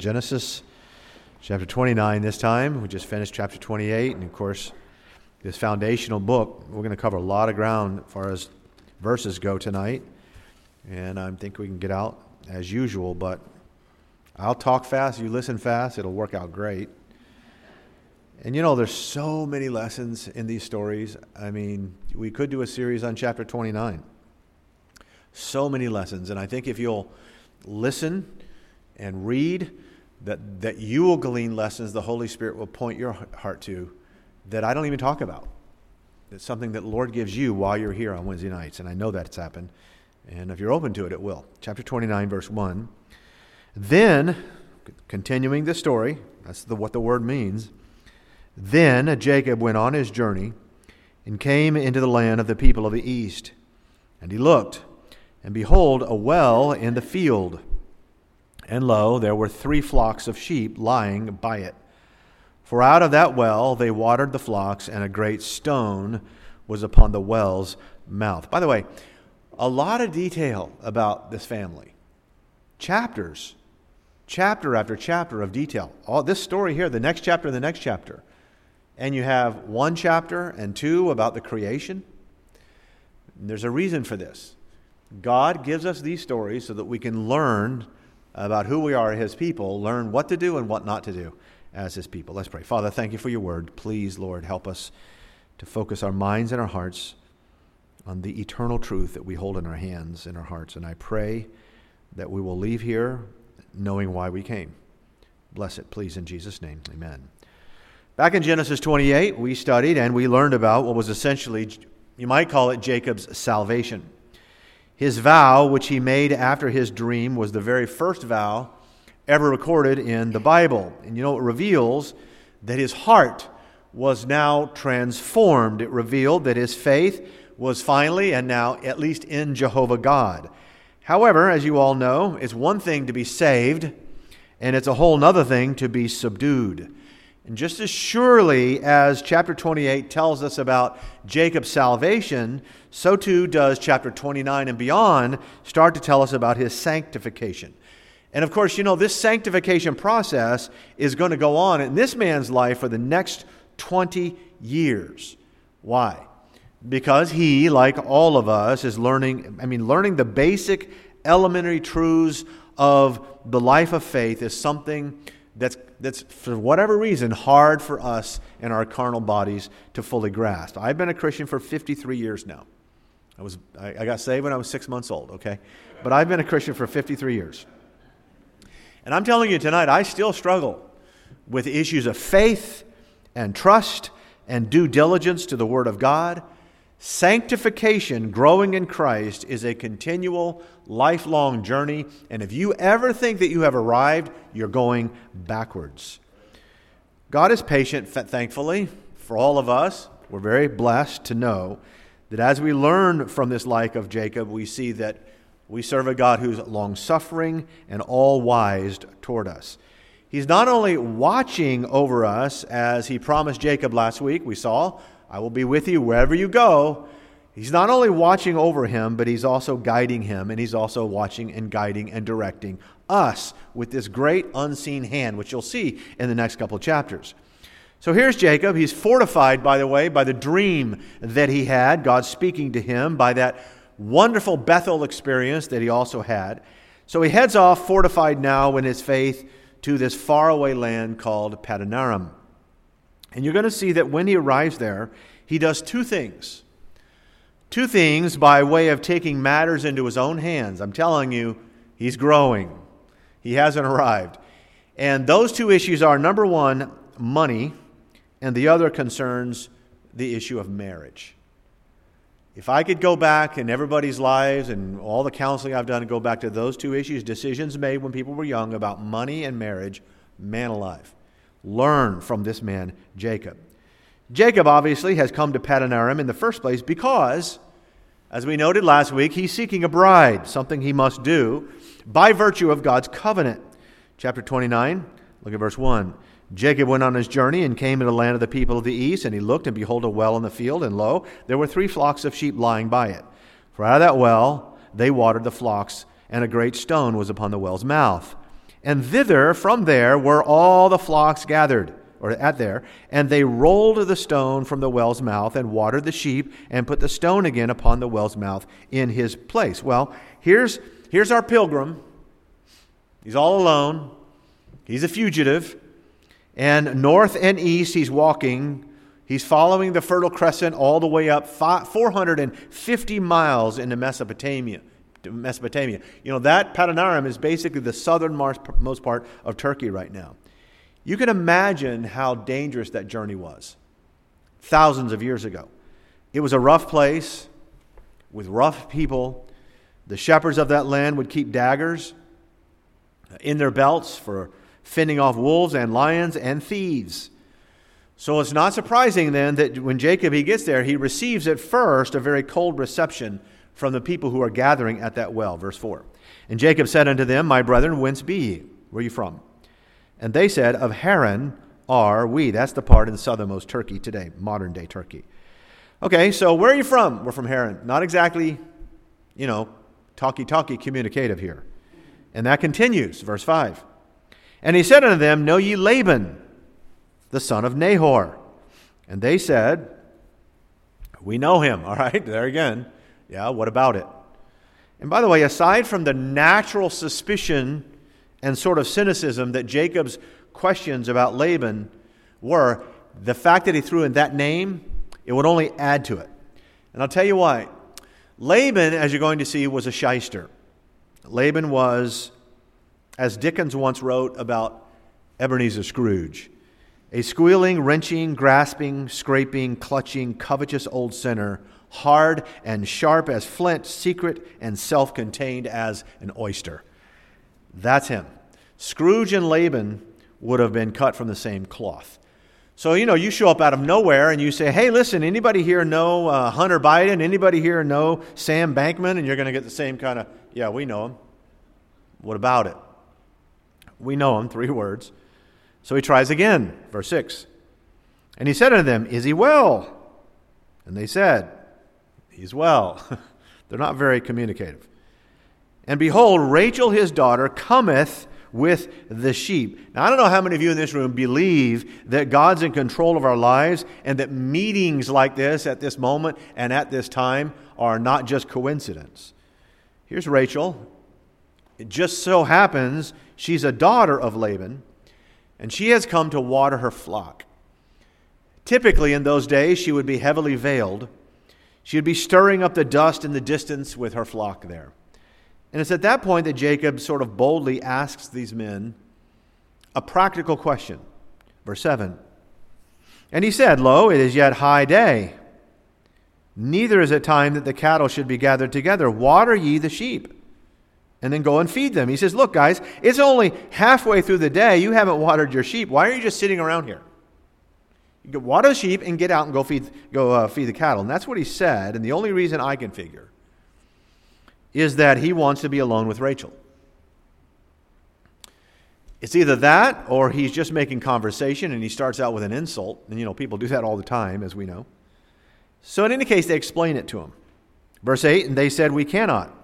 Genesis chapter 29 this time. We just finished chapter 28, and of course, this foundational book, we're going to cover a lot of ground as far as verses go tonight. And I think we can get out as usual, but I'll talk fast, you listen fast, it'll work out great. And you know, there's so many lessons in these stories. I mean, we could do a series on chapter 29. So many lessons. And I think if you'll listen and read, that, that you will glean lessons the Holy Spirit will point your heart to that I don't even talk about. It's something that Lord gives you while you're here on Wednesday nights, and I know that's happened. And if you're open to it, it will. Chapter 29, verse 1. Then, continuing the story, that's the, what the word means. Then Jacob went on his journey and came into the land of the people of the east. And he looked, and behold, a well in the field and lo, there were three flocks of sheep lying by it. For out of that well they watered the flocks, and a great stone was upon the well's mouth. By the way, a lot of detail about this family. Chapters, chapter after chapter of detail. All this story here, the next chapter, and the next chapter. And you have one chapter and two about the creation. And there's a reason for this. God gives us these stories so that we can learn about who we are as people, learn what to do and what not to do as his people. Let's pray. Father, thank you for your word. Please, Lord, help us to focus our minds and our hearts on the eternal truth that we hold in our hands and our hearts. And I pray that we will leave here knowing why we came. Bless it, please, in Jesus' name. Amen. Back in Genesis 28, we studied and we learned about what was essentially, you might call it Jacob's salvation. His vow, which he made after his dream, was the very first vow ever recorded in the Bible. And you know, it reveals that his heart was now transformed. It revealed that his faith was finally and now at least in Jehovah God. However, as you all know, it's one thing to be saved, and it's a whole other thing to be subdued. And just as surely as chapter 28 tells us about Jacob's salvation, so too does chapter 29 and beyond start to tell us about his sanctification. And of course, you know, this sanctification process is going to go on in this man's life for the next 20 years. Why? Because he, like all of us, is learning, I mean, learning the basic elementary truths of the life of faith is something that's, that's, for whatever reason, hard for us in our carnal bodies to fully grasp. I've been a Christian for 53 years now. I, was, I, I got saved when I was six months old, okay? But I've been a Christian for 53 years. And I'm telling you tonight, I still struggle with issues of faith and trust and due diligence to the Word of God. Sanctification, growing in Christ, is a continual, lifelong journey. And if you ever think that you have arrived, you're going backwards. God is patient, thankfully, for all of us. We're very blessed to know that as we learn from this life of Jacob, we see that we serve a God who's long suffering and all wise toward us. He's not only watching over us as he promised Jacob last week, we saw, I will be with you wherever you go. He's not only watching over him, but he's also guiding him, and he's also watching and guiding and directing us with this great unseen hand, which you'll see in the next couple chapters. So here's Jacob. He's fortified, by the way, by the dream that he had, God speaking to him, by that wonderful Bethel experience that he also had. So he heads off, fortified now in his faith, to this faraway land called Padanaram. And you're going to see that when he arrives there, he does two things. Two things by way of taking matters into his own hands. I'm telling you, he's growing. He hasn't arrived. And those two issues are number one, money, and the other concerns the issue of marriage. If I could go back in everybody's lives and all the counseling I've done and go back to those two issues, decisions made when people were young about money and marriage, man alive. Learn from this man, Jacob. Jacob obviously has come to Padanaram in the first place because, as we noted last week, he's seeking a bride, something he must do by virtue of God's covenant. Chapter 29, look at verse 1. Jacob went on his journey and came into the land of the people of the east, and he looked, and behold, a well in the field, and lo, there were three flocks of sheep lying by it. For out of that well they watered the flocks, and a great stone was upon the well's mouth. And thither, from there, were all the flocks gathered, or at there, and they rolled the stone from the well's mouth and watered the sheep and put the stone again upon the well's mouth in his place. Well, here's, here's our pilgrim. He's all alone, he's a fugitive. And north and east, he's walking. He's following the Fertile Crescent all the way up 450 miles into Mesopotamia. Mesopotamia. You know, that Padanaram is basically the southernmost part of Turkey right now. You can imagine how dangerous that journey was thousands of years ago. It was a rough place with rough people. The shepherds of that land would keep daggers in their belts for fending off wolves and lions and thieves. So it's not surprising then that when Jacob he gets there, he receives at first a very cold reception from the people who are gathering at that well. Verse 4. And Jacob said unto them, My brethren, whence be ye? Where are you from? And they said, Of Haran are we. That's the part in southernmost Turkey today, modern day Turkey. Okay, so where are you from? We're from Haran. Not exactly, you know, talky talky communicative here. And that continues, verse 5. And he said unto them, Know ye Laban, the son of Nahor? And they said, We know him. All right, there again. Yeah, what about it? And by the way, aside from the natural suspicion and sort of cynicism that Jacob's questions about Laban were, the fact that he threw in that name, it would only add to it. And I'll tell you why. Laban, as you're going to see, was a shyster. Laban was, as Dickens once wrote about Ebenezer Scrooge, a squealing, wrenching, grasping, scraping, clutching, covetous old sinner hard and sharp as flint, secret and self contained as an oyster. That's him. Scrooge and Laban would have been cut from the same cloth. So, you know, you show up out of nowhere and you say, hey, listen, anybody here know uh, Hunter Biden? Anybody here know Sam Bankman? And you're going to get the same kind of, yeah, we know him. What about it? We know him, three words. So he tries again, verse 6. And he said unto them, Is he well? And they said, He's well. They're not very communicative. And behold, Rachel his daughter cometh with the sheep. Now, I don't know how many of you in this room believe that God's in control of our lives and that meetings like this at this moment and at this time are not just coincidence. Here's Rachel. It just so happens she's a daughter of Laban, and she has come to water her flock. Typically, in those days, she would be heavily veiled she would be stirring up the dust in the distance with her flock there. And it's at that point that Jacob sort of boldly asks these men a practical question. Verse 7 And he said, Lo, it is yet high day. Neither is it time that the cattle should be gathered together. Water ye the sheep, and then go and feed them. He says, Look, guys, it's only halfway through the day. You haven't watered your sheep. Why are you just sitting around here? Water the sheep and get out and go feed, go, uh, feed the cattle. And that's what he said. And the only reason I can figure is that he wants to be alone with Rachel. It's either that or he's just making conversation and he starts out with an insult. And, you know, people do that all the time, as we know. So, in any case, they explain it to him. Verse 8 And they said, We cannot.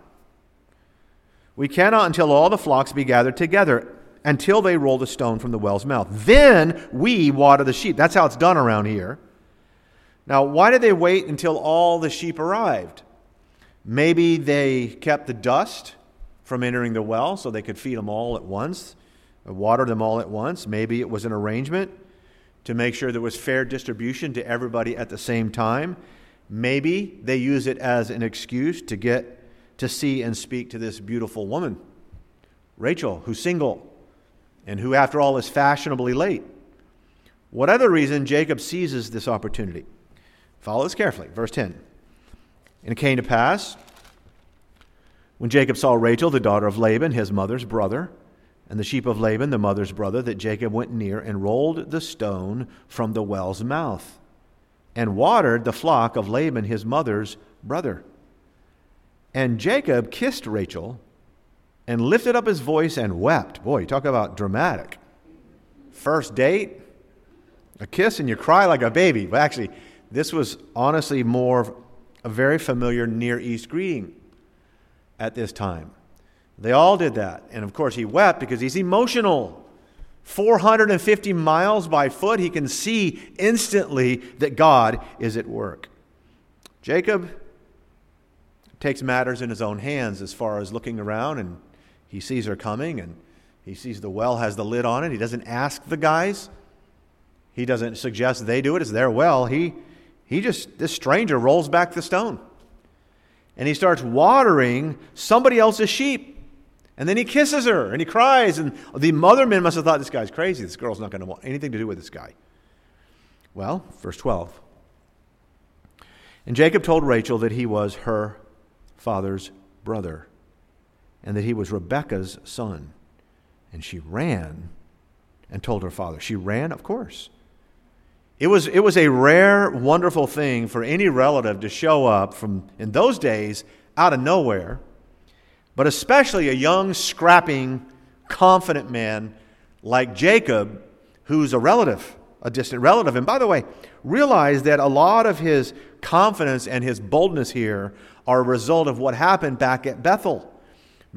We cannot until all the flocks be gathered together until they roll the stone from the well's mouth. Then we water the sheep. That's how it's done around here. Now, why did they wait until all the sheep arrived? Maybe they kept the dust from entering the well so they could feed them all at once, water them all at once. Maybe it was an arrangement to make sure there was fair distribution to everybody at the same time. Maybe they use it as an excuse to get to see and speak to this beautiful woman, Rachel, who's single and who, after all, is fashionably late. Whatever reason, Jacob seizes this opportunity. Follow this carefully. Verse 10. And it came to pass, when Jacob saw Rachel, the daughter of Laban, his mother's brother, and the sheep of Laban, the mother's brother, that Jacob went near and rolled the stone from the well's mouth, and watered the flock of Laban, his mother's brother. And Jacob kissed Rachel and lifted up his voice and wept. Boy, you talk about dramatic. First date, a kiss, and you cry like a baby. But actually, this was honestly more of a very familiar Near East greeting at this time. They all did that. And of course, he wept because he's emotional. 450 miles by foot, he can see instantly that God is at work. Jacob takes matters in his own hands as far as looking around and he sees her coming and he sees the well has the lid on it. He doesn't ask the guys. He doesn't suggest they do it. It's their well. He, he just, this stranger rolls back the stone. And he starts watering somebody else's sheep. And then he kisses her and he cries. And the mother men must have thought this guy's crazy. This girl's not going to want anything to do with this guy. Well, verse 12. And Jacob told Rachel that he was her father's brother and that he was Rebekah's son. And she ran and told her father. She ran, of course. It was, it was a rare, wonderful thing for any relative to show up from, in those days, out of nowhere, but especially a young, scrapping, confident man like Jacob, who's a relative, a distant relative. And by the way, realize that a lot of his confidence and his boldness here are a result of what happened back at Bethel.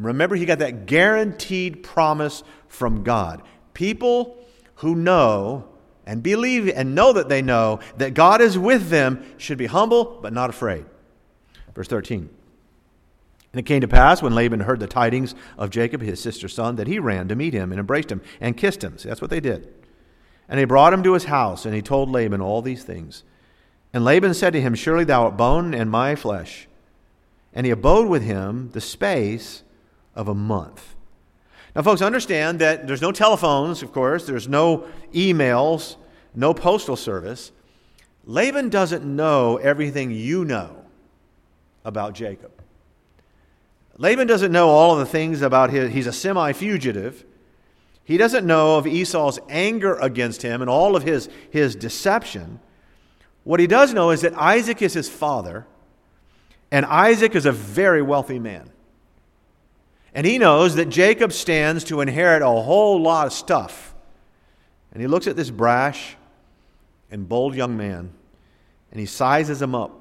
Remember, he got that guaranteed promise from God. People who know and believe and know that they know that God is with them should be humble but not afraid. Verse 13. And it came to pass when Laban heard the tidings of Jacob, his sister's son, that he ran to meet him and embraced him and kissed him. See, that's what they did. And he brought him to his house, and he told Laban all these things. And Laban said to him, Surely thou art bone and my flesh. And he abode with him the space of a month. Now, folks, understand that there's no telephones, of course, there's no emails, no postal service. Laban doesn't know everything you know about Jacob. Laban doesn't know all of the things about his, he's a semi fugitive. He doesn't know of Esau's anger against him and all of his, his deception. What he does know is that Isaac is his father, and Isaac is a very wealthy man. And he knows that Jacob stands to inherit a whole lot of stuff. And he looks at this brash and bold young man and he sizes him up.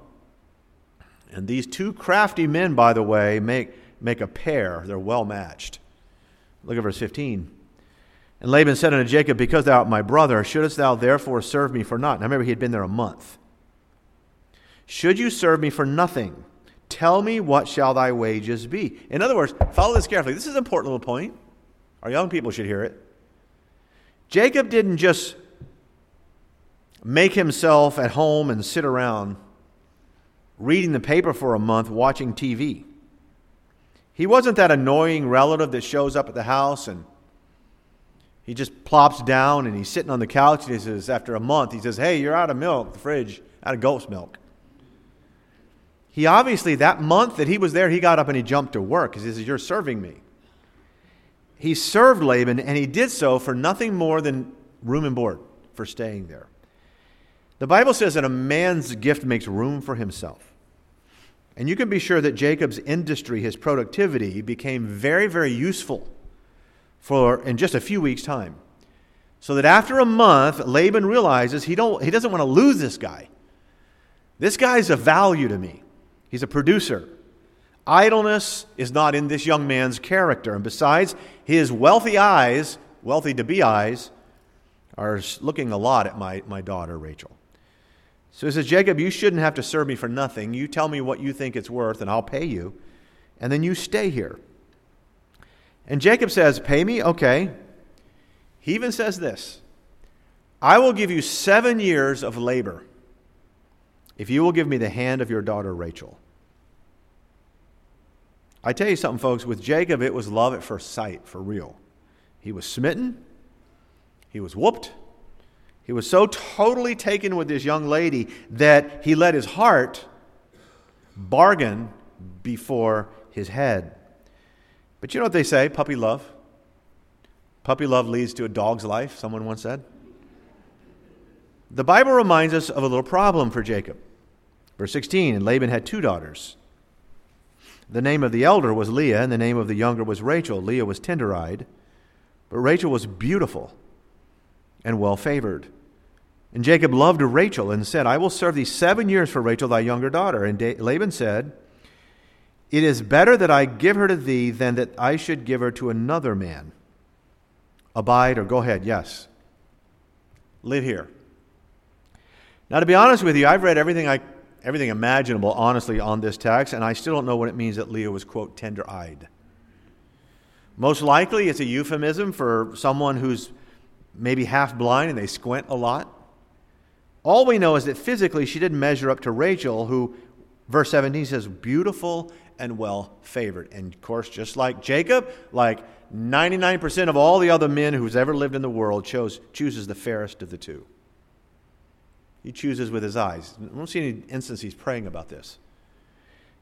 And these two crafty men, by the way, make, make a pair. They're well matched. Look at verse 15. And Laban said unto Jacob, Because thou art my brother, shouldest thou therefore serve me for naught? Now remember, he had been there a month. Should you serve me for nothing? Tell me what shall thy wages be. In other words, follow this carefully. This is an important little point. Our young people should hear it. Jacob didn't just make himself at home and sit around reading the paper for a month, watching TV. He wasn't that annoying relative that shows up at the house and he just plops down and he's sitting on the couch and he says, after a month, he says, Hey, you're out of milk, the fridge, out of goat's milk. He obviously, that month that he was there, he got up and he jumped to work because he says, You're serving me. He served Laban and he did so for nothing more than room and board for staying there. The Bible says that a man's gift makes room for himself. And you can be sure that Jacob's industry, his productivity, became very, very useful for in just a few weeks' time. So that after a month, Laban realizes he, don't, he doesn't want to lose this guy. This guy's of value to me. He's a producer. Idleness is not in this young man's character. And besides, his wealthy eyes, wealthy to be eyes, are looking a lot at my, my daughter, Rachel. So he says, Jacob, you shouldn't have to serve me for nothing. You tell me what you think it's worth, and I'll pay you. And then you stay here. And Jacob says, Pay me? Okay. He even says this I will give you seven years of labor if you will give me the hand of your daughter Rachel. I tell you something, folks, with Jacob, it was love at first sight, for real. He was smitten, he was whooped, he was so totally taken with this young lady that he let his heart bargain before his head. But you know what they say puppy love? Puppy love leads to a dog's life, someone once said. The Bible reminds us of a little problem for Jacob. Verse 16 And Laban had two daughters. The name of the elder was Leah, and the name of the younger was Rachel. Leah was tender eyed, but Rachel was beautiful and well favored. And Jacob loved Rachel and said, I will serve thee seven years for Rachel, thy younger daughter. And Laban said, It is better that I give her to thee than that I should give her to another man. Abide or go ahead, yes. Live here. Now, to be honest with you, I've read everything, I, everything imaginable, honestly, on this text, and I still don't know what it means that Leah was, quote, tender eyed. Most likely, it's a euphemism for someone who's maybe half blind and they squint a lot. All we know is that physically she didn't measure up to Rachel, who, verse 17 says, beautiful and well favored. And of course, just like Jacob, like 99% of all the other men who's ever lived in the world chose, chooses the fairest of the two. He chooses with his eyes. I don't see any instance he's praying about this.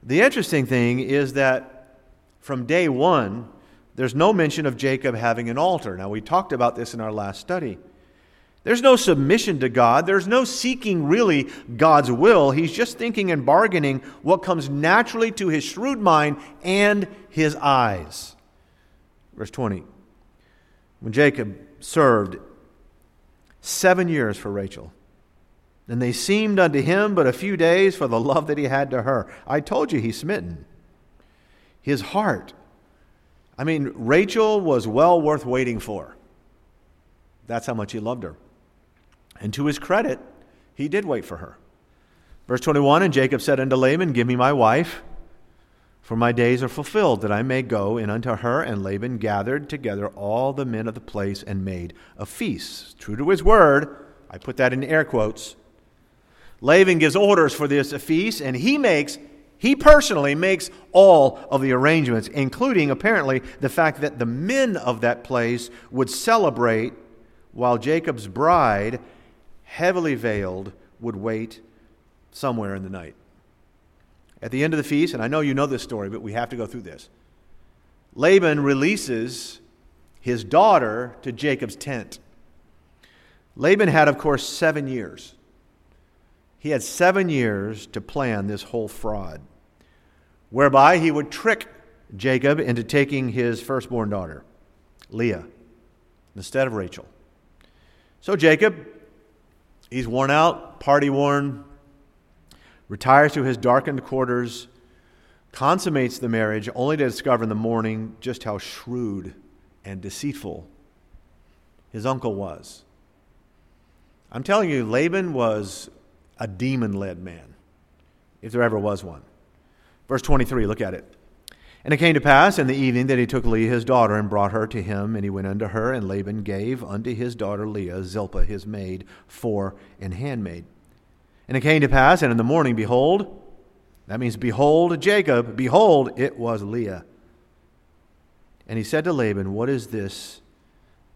The interesting thing is that from day one, there's no mention of Jacob having an altar. Now, we talked about this in our last study. There's no submission to God. There's no seeking really God's will. He's just thinking and bargaining what comes naturally to his shrewd mind and his eyes. Verse 20. When Jacob served seven years for Rachel, and they seemed unto him but a few days for the love that he had to her. I told you he's smitten. His heart. I mean, Rachel was well worth waiting for. That's how much he loved her. And to his credit, he did wait for her. Verse 21 And Jacob said unto Laban, Give me my wife, for my days are fulfilled, that I may go in unto her. And Laban gathered together all the men of the place and made a feast. True to his word, I put that in air quotes. Laban gives orders for this feast, and he makes, he personally makes all of the arrangements, including apparently the fact that the men of that place would celebrate while Jacob's bride heavily veiled, would wait somewhere in the night. At the end of the feast, and I know you know this story, but we have to go through this. Laban releases his daughter to Jacob's tent. Laban had, of course, seven years. He had seven years to plan this whole fraud, whereby he would trick Jacob into taking his firstborn daughter, Leah, instead of Rachel. So Jacob He's worn out, party worn, retires to his darkened quarters, consummates the marriage, only to discover in the morning just how shrewd and deceitful his uncle was. I'm telling you, Laban was a demon led man, if there ever was one. Verse 23, look at it. And it came to pass in the evening that he took Leah his daughter and brought her to him, and he went unto her, and Laban gave unto his daughter Leah Zilpah his maid for an handmaid. And it came to pass, and in the morning, behold, that means behold Jacob, behold, it was Leah. And he said to Laban, What is this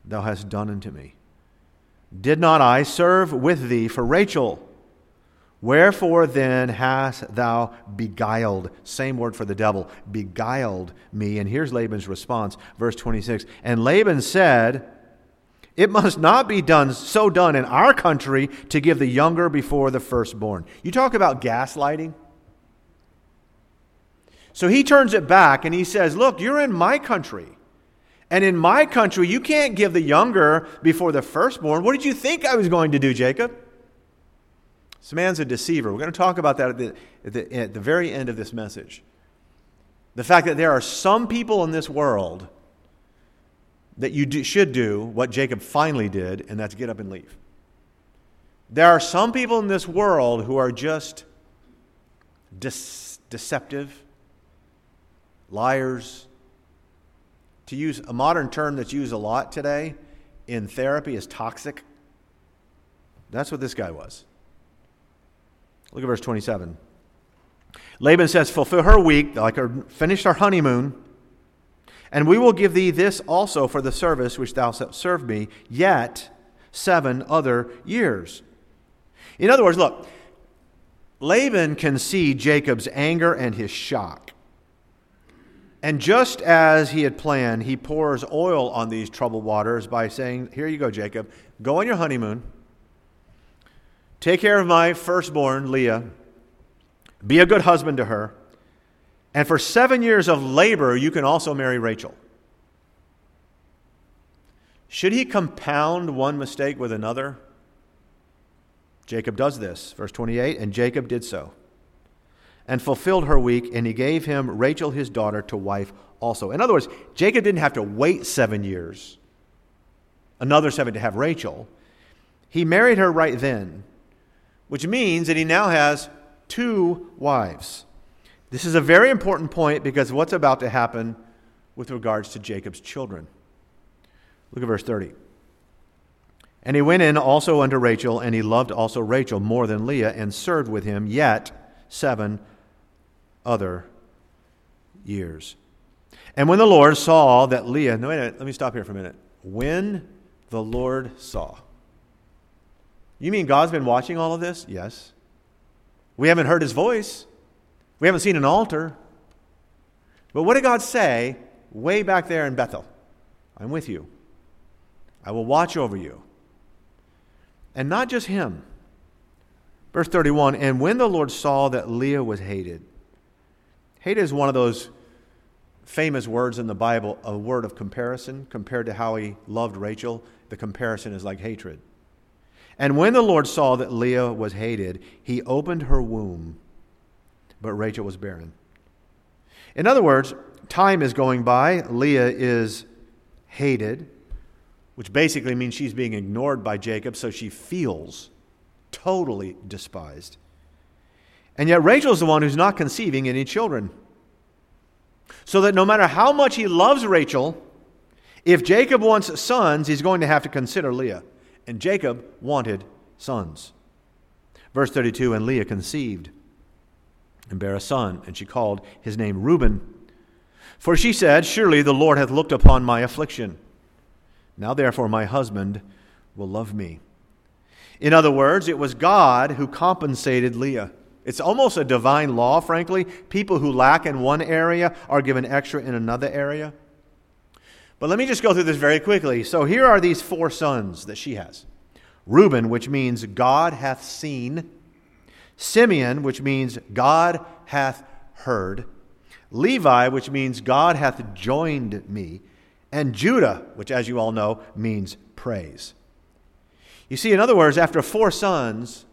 thou hast done unto me? Did not I serve with thee for Rachel? Wherefore then hast thou beguiled, same word for the devil, beguiled me? And here's Laban's response, verse 26. And Laban said, It must not be done so done in our country to give the younger before the firstborn. You talk about gaslighting. So he turns it back and he says, Look, you're in my country. And in my country, you can't give the younger before the firstborn. What did you think I was going to do, Jacob? This man's a deceiver. We're going to talk about that at the, at the, at the very end of this message. The fact that there are some people in this world that you do, should do what Jacob finally did, and that's get up and leave. There are some people in this world who are just deceptive, liars. To use a modern term that's used a lot today in therapy is toxic. That's what this guy was. Look at verse 27. Laban says, Fulfill her week, like her, finish our honeymoon, and we will give thee this also for the service which thou shalt serve me, yet seven other years. In other words, look, Laban can see Jacob's anger and his shock. And just as he had planned, he pours oil on these troubled waters by saying, Here you go, Jacob. Go on your honeymoon. Take care of my firstborn, Leah. Be a good husband to her. And for seven years of labor, you can also marry Rachel. Should he compound one mistake with another? Jacob does this. Verse 28 And Jacob did so. and fulfilled her week, and he gave him Rachel his daughter to wife also. In other words, Jacob didn't have to wait seven years, another seven to have Rachel. He married her right then, which means that he now has two wives. This is a very important point because what's about to happen with regards to Jacob's children. Look at verse 30. And he went in also unto Rachel, and he loved also Rachel more than Leah, and served with him yet seven other years. And when the Lord saw that Leah, no, wait a minute, let me stop here for a minute. When the Lord saw. You mean God's been watching all of this? Yes. We haven't heard his voice, we haven't seen an altar. But what did God say way back there in Bethel? I'm with you. I will watch over you. And not just him. Verse 31 And when the Lord saw that Leah was hated, hated is one of those famous words in the Bible, a word of comparison compared to how he loved Rachel. The comparison is like hatred. And when the Lord saw that Leah was hated, he opened her womb, but Rachel was barren. In other words, time is going by, Leah is hated, which basically means she's being ignored by Jacob, so she feels totally despised. And yet Rachel is the one who's not conceiving any children. So that no matter how much he loves Rachel, if Jacob wants sons, he's going to have to consider Leah. And Jacob wanted sons. Verse 32 And Leah conceived and bare a son, and she called his name Reuben. For she said, Surely the Lord hath looked upon my affliction. Now therefore my husband will love me. In other words, it was God who compensated Leah. It's almost a divine law, frankly. People who lack in one area are given extra in another area. But let me just go through this very quickly. So here are these four sons that she has Reuben, which means God hath seen, Simeon, which means God hath heard, Levi, which means God hath joined me, and Judah, which, as you all know, means praise. You see, in other words, after four sons,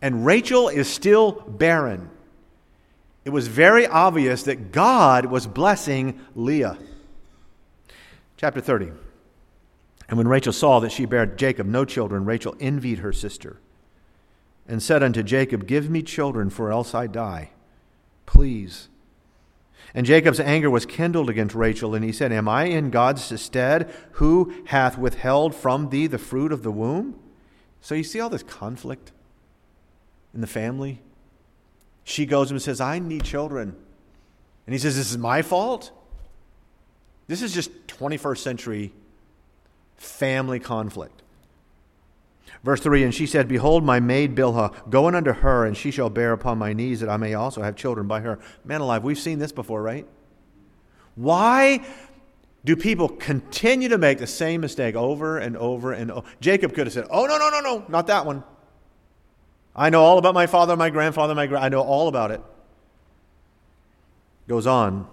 and Rachel is still barren, it was very obvious that God was blessing Leah. Chapter 30. And when Rachel saw that she bare Jacob no children, Rachel envied her sister and said unto Jacob, Give me children, for else I die. Please. And Jacob's anger was kindled against Rachel, and he said, Am I in God's stead, who hath withheld from thee the fruit of the womb? So you see all this conflict in the family? She goes and says, I need children. And he says, This is my fault? This is just 21st century family conflict. Verse 3 And she said, Behold, my maid Bilhah, go in unto her, and she shall bear upon my knees, that I may also have children by her. Man alive, we've seen this before, right? Why do people continue to make the same mistake over and over and over? Jacob could have said, Oh, no, no, no, no, not that one. I know all about my father, my grandfather, my I know all about it. Goes on.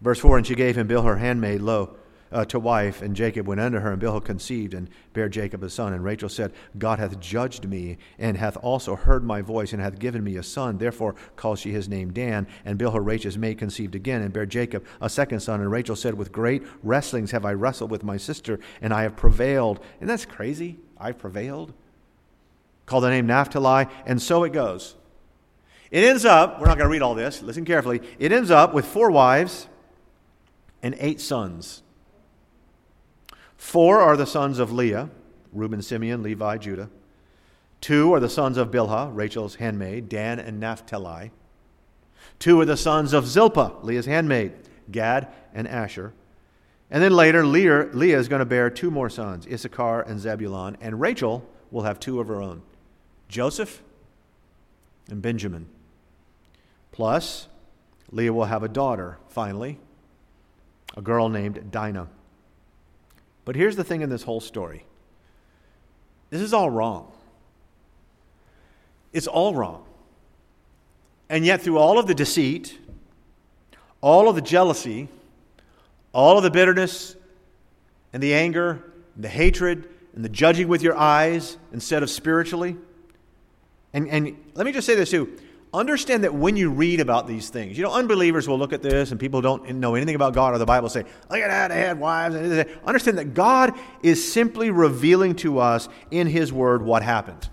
Verse 4 And she gave him Bilhah handmaid, lo, uh, to wife, and Jacob went unto her, and Bilhah conceived, and bare Jacob a son. And Rachel said, God hath judged me, and hath also heard my voice, and hath given me a son. Therefore called she his name Dan. And Bilhah Rachel's maid conceived again, and bare Jacob a second son. And Rachel said, With great wrestlings have I wrestled with my sister, and I have prevailed. And that's crazy. I've prevailed. Call the name Naphtali, and so it goes. It ends up, we're not going to read all this, listen carefully. It ends up with four wives and eight sons. Four are the sons of Leah Reuben, Simeon, Levi, Judah. Two are the sons of Bilhah, Rachel's handmaid, Dan and Naphtali. Two are the sons of Zilpah, Leah's handmaid, Gad and Asher. And then later, Leah, is going to bear two more sons, Issachar and Zebulon, and Rachel will have two of her own, Joseph and Benjamin. Plus, Leah will have a daughter, finally, a girl named Dinah. But here's the thing in this whole story this is all wrong. It's all wrong. And yet, through all of the deceit, all of the jealousy, all of the bitterness, and the anger, and the hatred, and the judging with your eyes instead of spiritually, and, and let me just say this too understand that when you read about these things, you know, unbelievers will look at this and people don't know anything about God or the Bible say, look at that, they had wives. And understand that God is simply revealing to us in His Word what happened.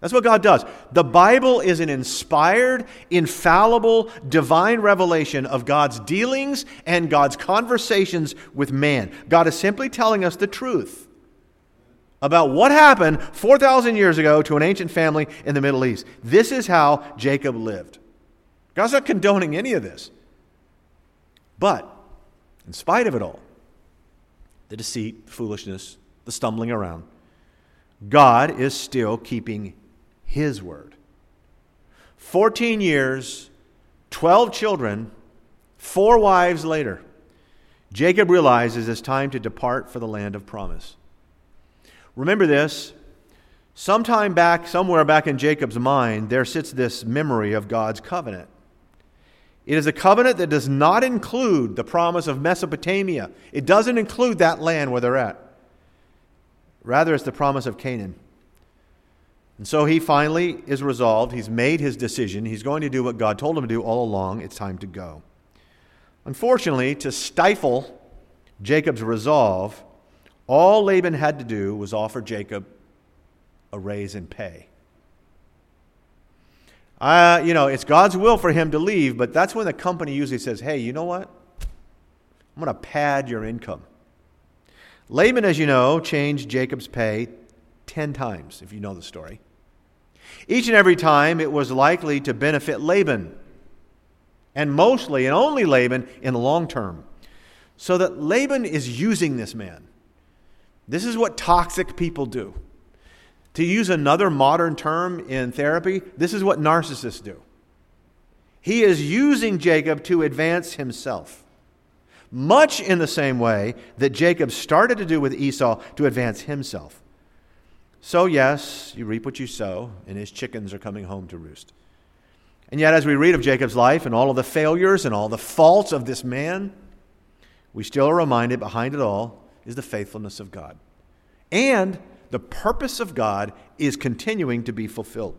That's what God does. The Bible is an inspired, infallible, divine revelation of God's dealings and God's conversations with man. God is simply telling us the truth about what happened 4,000 years ago to an ancient family in the Middle East. This is how Jacob lived. God's not condoning any of this. But, in spite of it all, the deceit, the foolishness, the stumbling around, God is still keeping his word. 14 years, 12 children, four wives later, Jacob realizes it's time to depart for the land of promise. Remember this. Sometime back, somewhere back in Jacob's mind, there sits this memory of God's covenant. It is a covenant that does not include the promise of Mesopotamia. It doesn't include that land where they're at. Rather, it's the promise of Canaan. And so he finally is resolved. He's made his decision. He's going to do what God told him to do all along. It's time to go. Unfortunately, to stifle Jacob's resolve, all Laban had to do was offer Jacob a raise in pay. Uh, you know, it's God's will for him to leave, but that's when the company usually says, hey, you know what? I'm going to pad your income. Laban, as you know, changed Jacob's pay 10 times, if you know the story. Each and every time it was likely to benefit Laban, and mostly and only Laban in the long term. So that Laban is using this man. This is what toxic people do. To use another modern term in therapy, this is what narcissists do. He is using Jacob to advance himself, much in the same way that Jacob started to do with Esau to advance himself. So, yes, you reap what you sow, and his chickens are coming home to roost. And yet, as we read of Jacob's life and all of the failures and all the faults of this man, we still are reminded behind it all is the faithfulness of God. And the purpose of God is continuing to be fulfilled.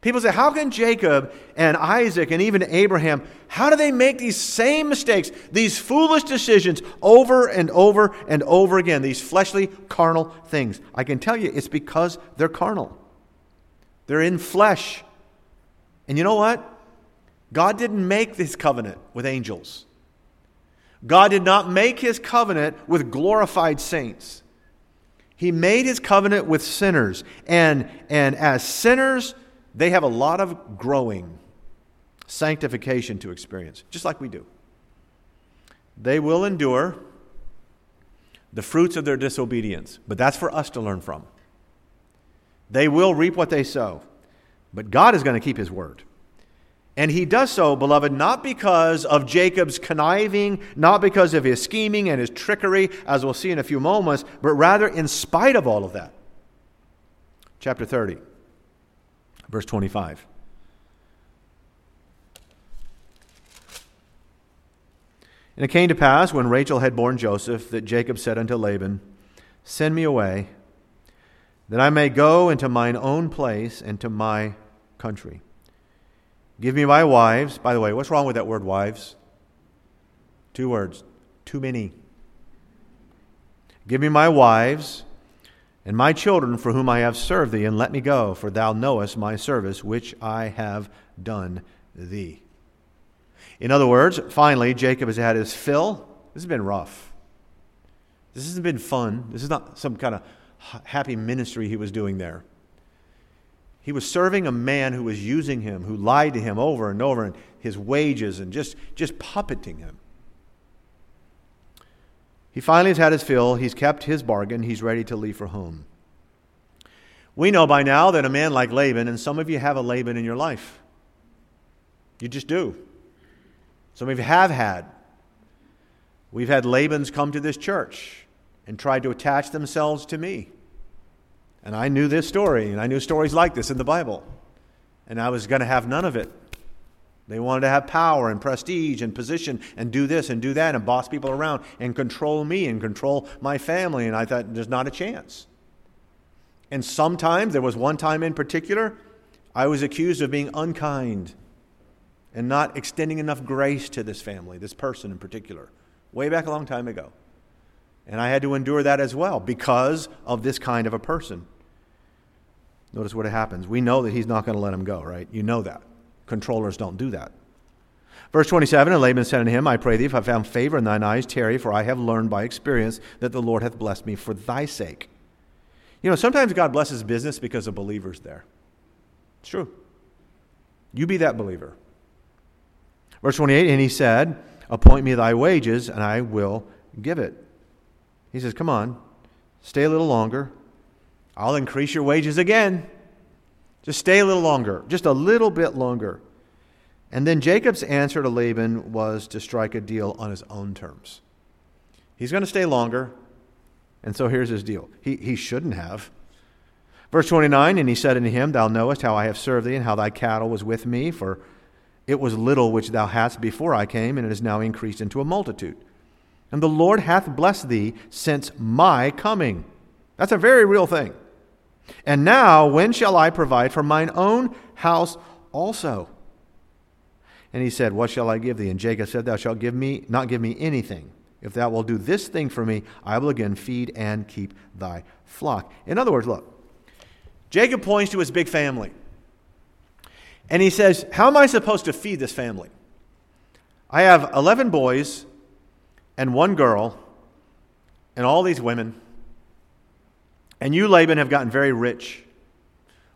People say, how can Jacob and Isaac and even Abraham, how do they make these same mistakes, these foolish decisions over and over and over again, these fleshly, carnal things? I can tell you it's because they're carnal. They're in flesh. And you know what? God didn't make this covenant with angels. God did not make his covenant with glorified saints. He made his covenant with sinners. And, and as sinners, they have a lot of growing, sanctification to experience, just like we do. They will endure the fruits of their disobedience, but that's for us to learn from. They will reap what they sow, but God is going to keep his word. And he does so, beloved, not because of Jacob's conniving, not because of his scheming and his trickery, as we'll see in a few moments, but rather in spite of all of that. Chapter 30. Verse 25. And it came to pass when Rachel had borne Joseph that Jacob said unto Laban, Send me away, that I may go into mine own place and to my country. Give me my wives. By the way, what's wrong with that word, wives? Two words. Too many. Give me my wives and my children for whom I have served thee, and let me go, for thou knowest my service which I have done thee. In other words, finally, Jacob has had his fill. This has been rough. This hasn't been fun. This is not some kind of happy ministry he was doing there. He was serving a man who was using him, who lied to him over and over, and his wages, and just, just puppeting him. He finally has had his fill. He's kept his bargain. He's ready to leave for home. We know by now that a man like Laban, and some of you have a Laban in your life. You just do. Some of you have had. We've had Labans come to this church and tried to attach themselves to me. And I knew this story, and I knew stories like this in the Bible. And I was going to have none of it. They wanted to have power and prestige and position and do this and do that and boss people around and control me and control my family. And I thought, there's not a chance. And sometimes, there was one time in particular, I was accused of being unkind and not extending enough grace to this family, this person in particular, way back a long time ago. And I had to endure that as well because of this kind of a person. Notice what happens. We know that he's not going to let him go, right? You know that. Controllers don't do that. Verse 27 And Laban said unto him, I pray thee, if I found favor in thine eyes, tarry, for I have learned by experience that the Lord hath blessed me for thy sake. You know, sometimes God blesses business because a believer's there. It's true. You be that believer. Verse 28 And he said, Appoint me thy wages, and I will give it. He says, Come on, stay a little longer. I'll increase your wages again. Just stay a little longer, just a little bit longer. And then Jacob's answer to Laban was to strike a deal on his own terms. He's going to stay longer, and so here's his deal. He, he shouldn't have. Verse 29 And he said unto him, Thou knowest how I have served thee, and how thy cattle was with me, for it was little which thou hadst before I came, and it is now increased into a multitude. And the Lord hath blessed thee since my coming. That's a very real thing. And now, when shall I provide for mine own house also? And he said, What shall I give thee? And Jacob said, Thou shalt give me not give me anything. If thou wilt do this thing for me, I will again feed and keep thy flock. In other words, look, Jacob points to his big family. And he says, How am I supposed to feed this family? I have 11 boys and one girl and all these women. And you, Laban, have gotten very rich,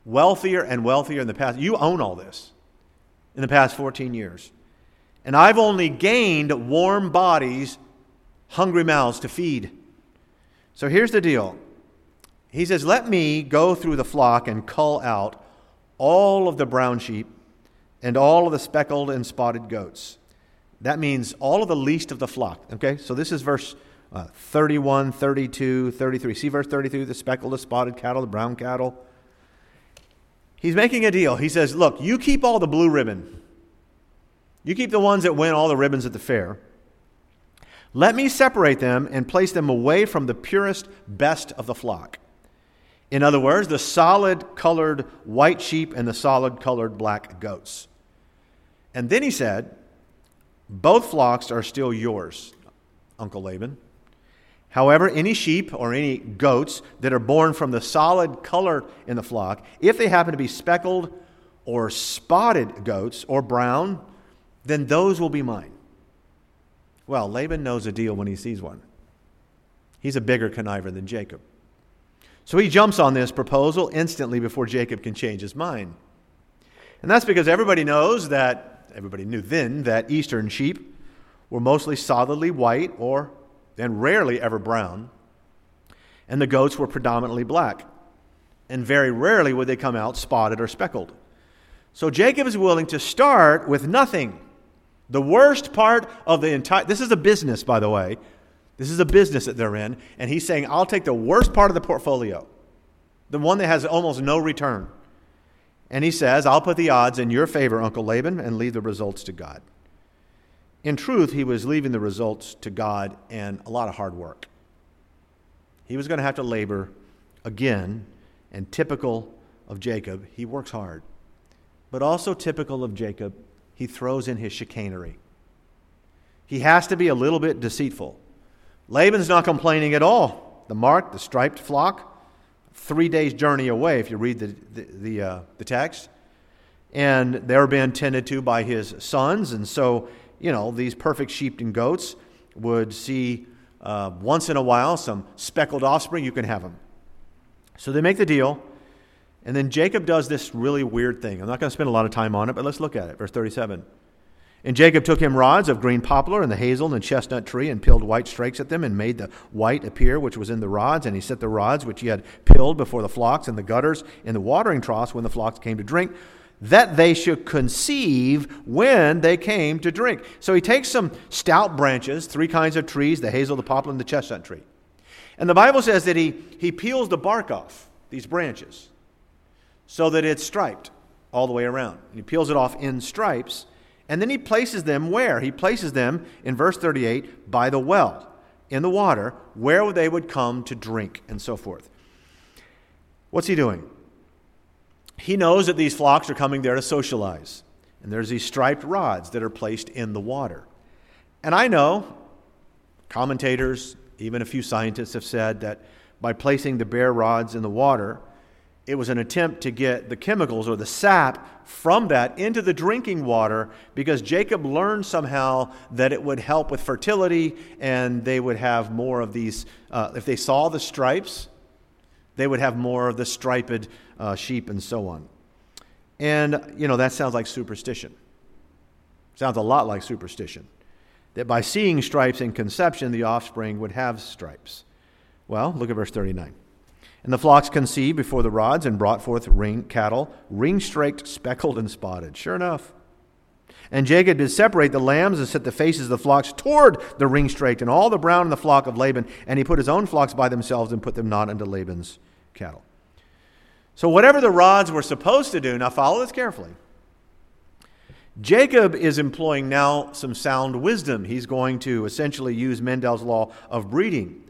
wealthier and wealthier in the past. You own all this in the past 14 years. And I've only gained warm bodies, hungry mouths to feed. So here's the deal. He says, Let me go through the flock and cull out all of the brown sheep and all of the speckled and spotted goats. That means all of the least of the flock. Okay, so this is verse uh, 31, 32, 33. See verse 33 the speckled, the spotted cattle, the brown cattle. He's making a deal. He says, Look, you keep all the blue ribbon, you keep the ones that win all the ribbons at the fair. Let me separate them and place them away from the purest, best of the flock. In other words, the solid colored white sheep and the solid colored black goats. And then he said, Both flocks are still yours, Uncle Laban. However, any sheep or any goats that are born from the solid color in the flock, if they happen to be speckled or spotted goats or brown, then those will be mine. Well, Laban knows a deal when he sees one. He's a bigger conniver than Jacob. So he jumps on this proposal instantly before Jacob can change his mind. And that's because everybody knows that, everybody knew then, that eastern sheep were mostly solidly white or and rarely ever brown, and the goats were predominantly black. And very rarely would they come out spotted or speckled. So Jacob is willing to start with nothing. The worst part of the entire, this is a business, by the way. This is a business that they're in. And he's saying, I'll take the worst part of the portfolio, the one that has almost no return. And he says, I'll put the odds in your favor, Uncle Laban, and leave the results to God. In truth, he was leaving the results to God and a lot of hard work. He was going to have to labor again, and typical of Jacob, he works hard. But also typical of Jacob, he throws in his chicanery. He has to be a little bit deceitful. Laban's not complaining at all. The mark, the striped flock, three days' journey away, if you read the, the, the, uh, the text. And they're being tended to by his sons. And so, you know, these perfect sheep and goats would see uh, once in a while some speckled offspring, you can have them. So they make the deal. And then Jacob does this really weird thing. I'm not going to spend a lot of time on it, but let's look at it. Verse 37. And Jacob took him rods of green poplar and the hazel and the chestnut tree and peeled white strakes at them and made the white appear which was in the rods. And he set the rods which he had peeled before the flocks and the gutters in the watering troughs when the flocks came to drink, that they should conceive when they came to drink. So he takes some stout branches, three kinds of trees the hazel, the poplar, and the chestnut tree. And the Bible says that he, he peels the bark off these branches so that it's striped all the way around. And he peels it off in stripes and then he places them where? He places them in verse 38 by the well, in the water, where they would come to drink, and so forth. What's he doing? he knows that these flocks are coming there to socialize. And there's these striped rods that are placed in the water. And I know commentators, even a few scientists have said that by placing the bare rods in the water, it was an attempt to get the chemicals or the sap from that into the drinking water because Jacob learned somehow that it would help with fertility and they would have more of these. Uh, if they saw the stripes, they would have more of the striped uh, sheep and so on. And, you know, that sounds like superstition. Sounds a lot like superstition. That by seeing stripes in conception, the offspring would have stripes. Well, look at verse 39. And the flocks conceived before the rods and brought forth ring cattle, ring straked, speckled, and spotted. Sure enough. And Jacob did separate the lambs and set the faces of the flocks toward the ring straked, and all the brown in the flock of Laban. And he put his own flocks by themselves and put them not into Laban's cattle. So, whatever the rods were supposed to do, now follow this carefully. Jacob is employing now some sound wisdom. He's going to essentially use Mendel's law of breeding.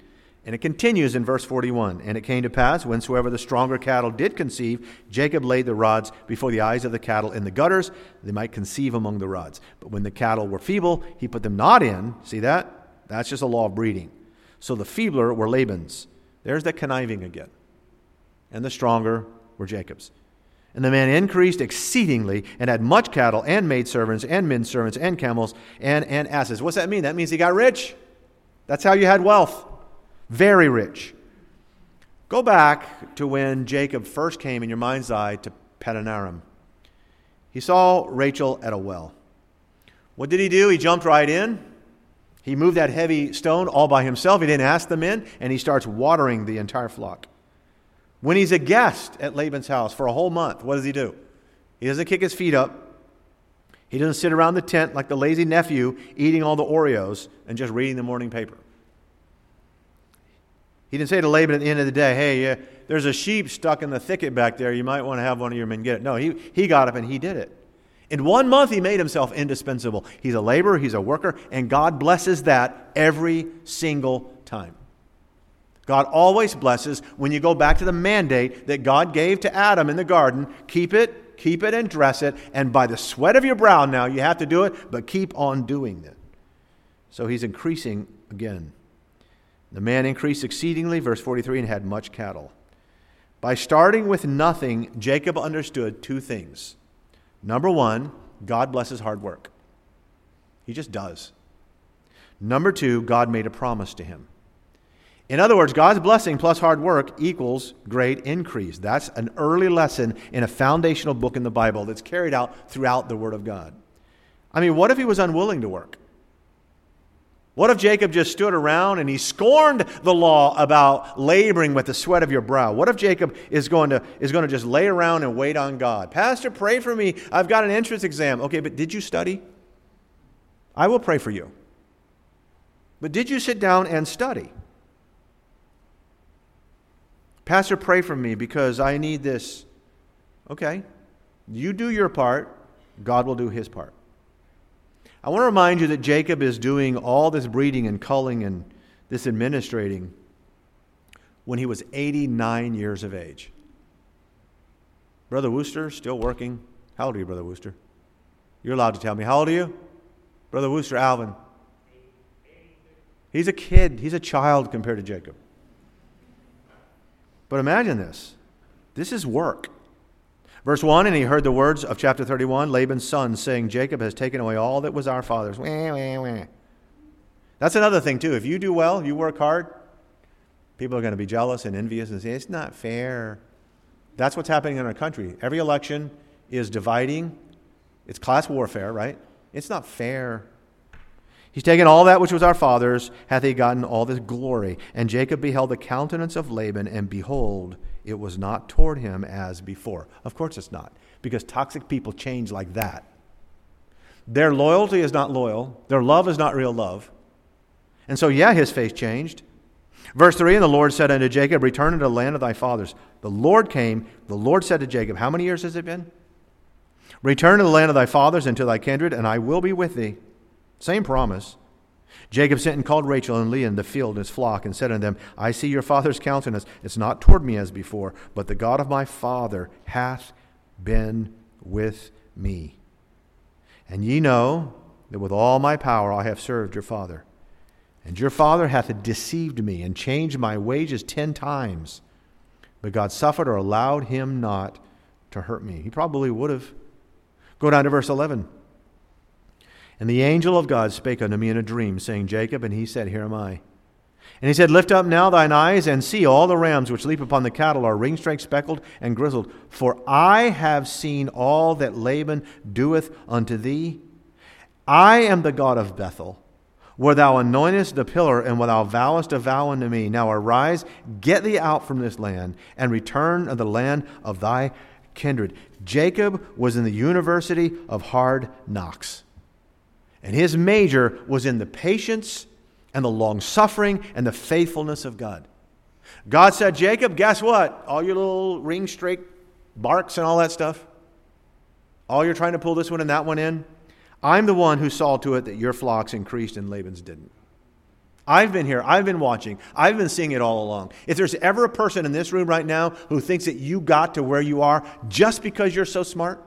And it continues in verse 41. And it came to pass, whensoever the stronger cattle did conceive, Jacob laid the rods before the eyes of the cattle in the gutters, they might conceive among the rods. But when the cattle were feeble, he put them not in. See that? That's just a law of breeding. So the feebler were Laban's. There's that conniving again. And the stronger were Jacob's. And the man increased exceedingly and had much cattle and maidservants and men servants and camels and, and asses. What's that mean? That means he got rich. That's how you had wealth very rich. Go back to when Jacob first came in your mind's eye to Padanaram. He saw Rachel at a well. What did he do? He jumped right in. He moved that heavy stone all by himself. He didn't ask the men, and he starts watering the entire flock. When he's a guest at Laban's house for a whole month, what does he do? He doesn't kick his feet up. He doesn't sit around the tent like the lazy nephew eating all the Oreos and just reading the morning paper. He didn't say to Laban at the end of the day, hey, uh, there's a sheep stuck in the thicket back there. You might want to have one of your men get it. No, he, he got up and he did it. In one month, he made himself indispensable. He's a laborer, he's a worker, and God blesses that every single time. God always blesses when you go back to the mandate that God gave to Adam in the garden keep it, keep it, and dress it. And by the sweat of your brow now, you have to do it, but keep on doing it. So he's increasing again. The man increased exceedingly, verse 43, and had much cattle. By starting with nothing, Jacob understood two things. Number one, God blesses hard work. He just does. Number two, God made a promise to him. In other words, God's blessing plus hard work equals great increase. That's an early lesson in a foundational book in the Bible that's carried out throughout the Word of God. I mean, what if he was unwilling to work? What if Jacob just stood around and he scorned the law about laboring with the sweat of your brow? What if Jacob is going to, is going to just lay around and wait on God? Pastor, pray for me. I've got an entrance exam. Okay, but did you study? I will pray for you. But did you sit down and study? Pastor, pray for me because I need this. Okay, you do your part, God will do his part. I want to remind you that Jacob is doing all this breeding and culling and this administrating when he was 89 years of age. Brother Wooster, still working. How old are you, Brother Wooster? You're allowed to tell me. How old are you? Brother Wooster, Alvin. He's a kid, he's a child compared to Jacob. But imagine this this is work. Verse 1 And he heard the words of chapter 31 Laban's son saying, Jacob has taken away all that was our father's. That's another thing, too. If you do well, you work hard, people are going to be jealous and envious and say, It's not fair. That's what's happening in our country. Every election is dividing. It's class warfare, right? It's not fair. He's taken all that which was our father's, hath he gotten all this glory. And Jacob beheld the countenance of Laban, and behold, it was not toward him as before. Of course it's not, because toxic people change like that. Their loyalty is not loyal, their love is not real love. And so, yeah, his face changed. Verse 3 And the Lord said unto Jacob, Return unto the land of thy fathers. The Lord came, the Lord said to Jacob, How many years has it been? Return to the land of thy fathers and to thy kindred, and I will be with thee. Same promise. Jacob sent and called Rachel and Leah in the field and his flock, and said unto them, I see your father's countenance. It's not toward me as before, but the God of my father hath been with me. And ye know that with all my power I have served your father. And your father hath deceived me and changed my wages ten times. But God suffered or allowed him not to hurt me. He probably would have. Go down to verse 11. And the angel of God spake unto me in a dream, saying, Jacob, and he said, Here am I. And he said, Lift up now thine eyes and see all the rams which leap upon the cattle are ring-straked, speckled, and grizzled. For I have seen all that Laban doeth unto thee. I am the God of Bethel, where thou anointest the pillar, and where thou vowest a vow unto me. Now arise, get thee out from this land, and return unto the land of thy kindred. Jacob was in the University of Hard Knocks. And his major was in the patience and the long suffering and the faithfulness of God. God said, Jacob, guess what? All your little ring straight barks and all that stuff, all you're trying to pull this one and that one in, I'm the one who saw to it that your flocks increased and Laban's didn't. I've been here. I've been watching. I've been seeing it all along. If there's ever a person in this room right now who thinks that you got to where you are just because you're so smart,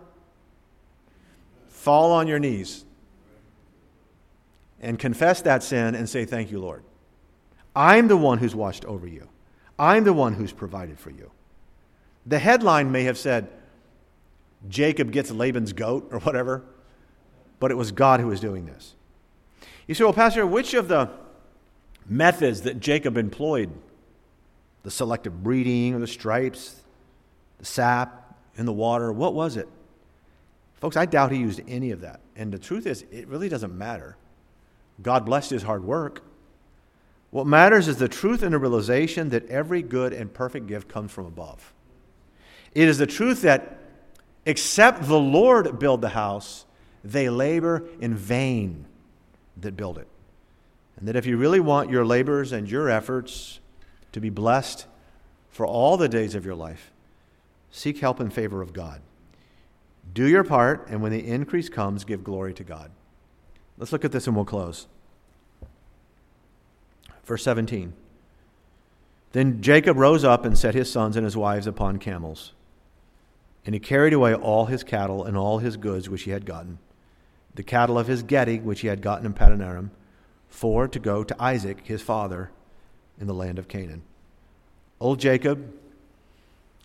fall on your knees and confess that sin and say, Thank you, Lord. I'm the one who's watched over you, I'm the one who's provided for you. The headline may have said, Jacob gets Laban's goat or whatever, but it was God who was doing this. You say, well, Pastor, which of the methods that Jacob employed, the selective breeding or the stripes, the sap in the water, what was it? Folks, I doubt he used any of that. And the truth is, it really doesn't matter. God blessed his hard work. What matters is the truth and the realization that every good and perfect gift comes from above. It is the truth that except the Lord build the house, they labor in vain that build it. And that if you really want your labors and your efforts to be blessed for all the days of your life, seek help in favor of God. Do your part, and when the increase comes, give glory to God. Let's look at this and we'll close. Verse 17. Then Jacob rose up and set his sons and his wives upon camels. And he carried away all his cattle and all his goods which he had gotten, the cattle of his getting which he had gotten in Padanaram, for to go to Isaac his father in the land of Canaan. Old Jacob,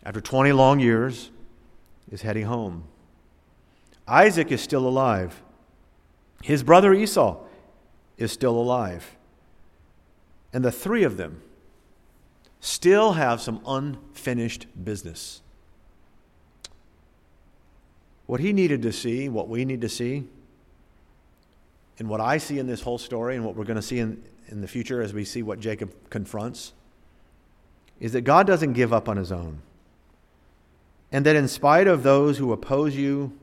after 20 long years, is heading home. Isaac is still alive. His brother Esau is still alive. And the three of them still have some unfinished business. What he needed to see, what we need to see, and what I see in this whole story, and what we're going to see in, in the future as we see what Jacob confronts, is that God doesn't give up on his own. And that in spite of those who oppose you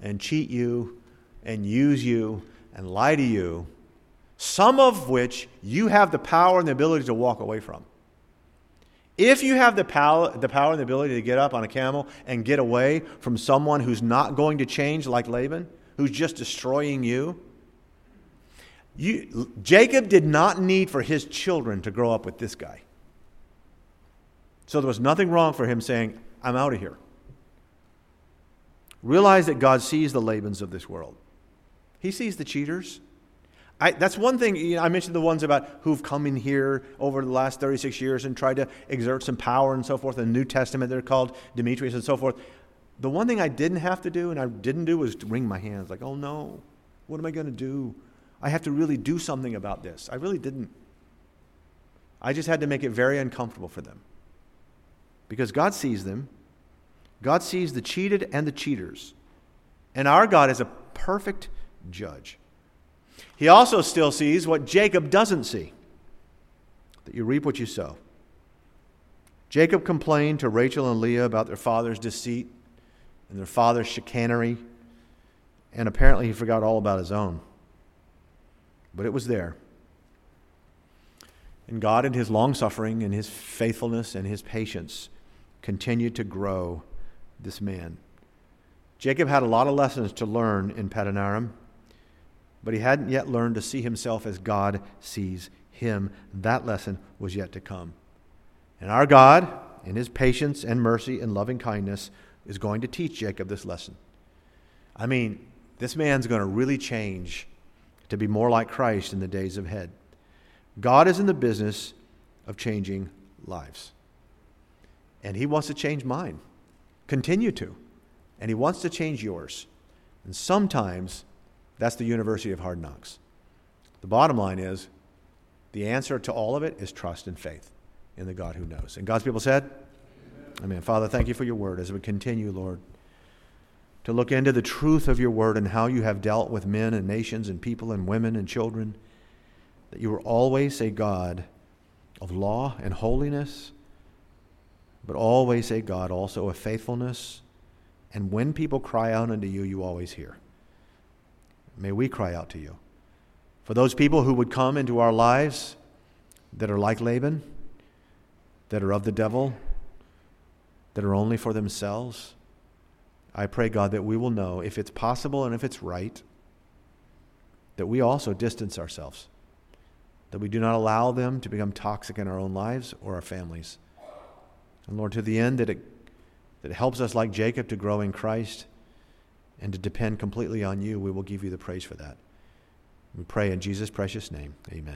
and cheat you and use you and lie to you, some of which you have the power and the ability to walk away from. If you have the power, the power and the ability to get up on a camel and get away from someone who's not going to change like Laban, who's just destroying you, you Jacob did not need for his children to grow up with this guy. So there was nothing wrong for him saying, I'm out of here. Realize that God sees the Labans of this world. He sees the cheaters. I, that's one thing. You know, I mentioned the ones about who've come in here over the last 36 years and tried to exert some power and so forth. In the New Testament, they're called Demetrius and so forth. The one thing I didn't have to do and I didn't do was wring my hands like, oh no, what am I going to do? I have to really do something about this. I really didn't. I just had to make it very uncomfortable for them. Because God sees them. God sees the cheated and the cheaters. And our God is a perfect judge. He also still sees what Jacob doesn't see that you reap what you sow. Jacob complained to Rachel and Leah about their father's deceit and their father's chicanery, and apparently he forgot all about his own. But it was there. And God, in his long suffering and his faithfulness and his patience, continued to grow this man. Jacob had a lot of lessons to learn in Padanaram but he hadn't yet learned to see himself as God sees him. That lesson was yet to come. And our God, in his patience and mercy and loving kindness, is going to teach Jacob this lesson. I mean, this man's going to really change to be more like Christ in the days ahead. God is in the business of changing lives. And He wants to change mine. Continue to. And He wants to change yours. And sometimes that's the University of Hard Knocks. The bottom line is the answer to all of it is trust and faith in the God who knows. And God's people said, Amen. Amen. Father, thank you for your word as we continue, Lord, to look into the truth of your word and how you have dealt with men and nations and people and women and children. That you are always a God of law and holiness, but always a God also of faithfulness. And when people cry out unto you, you always hear. May we cry out to you. For those people who would come into our lives that are like Laban, that are of the devil, that are only for themselves, I pray, God, that we will know if it's possible and if it's right, that we also distance ourselves, that we do not allow them to become toxic in our own lives or our families. And Lord, to the end that it, that it helps us, like Jacob, to grow in Christ and to depend completely on you, we will give you the praise for that. We pray in Jesus' precious name. Amen.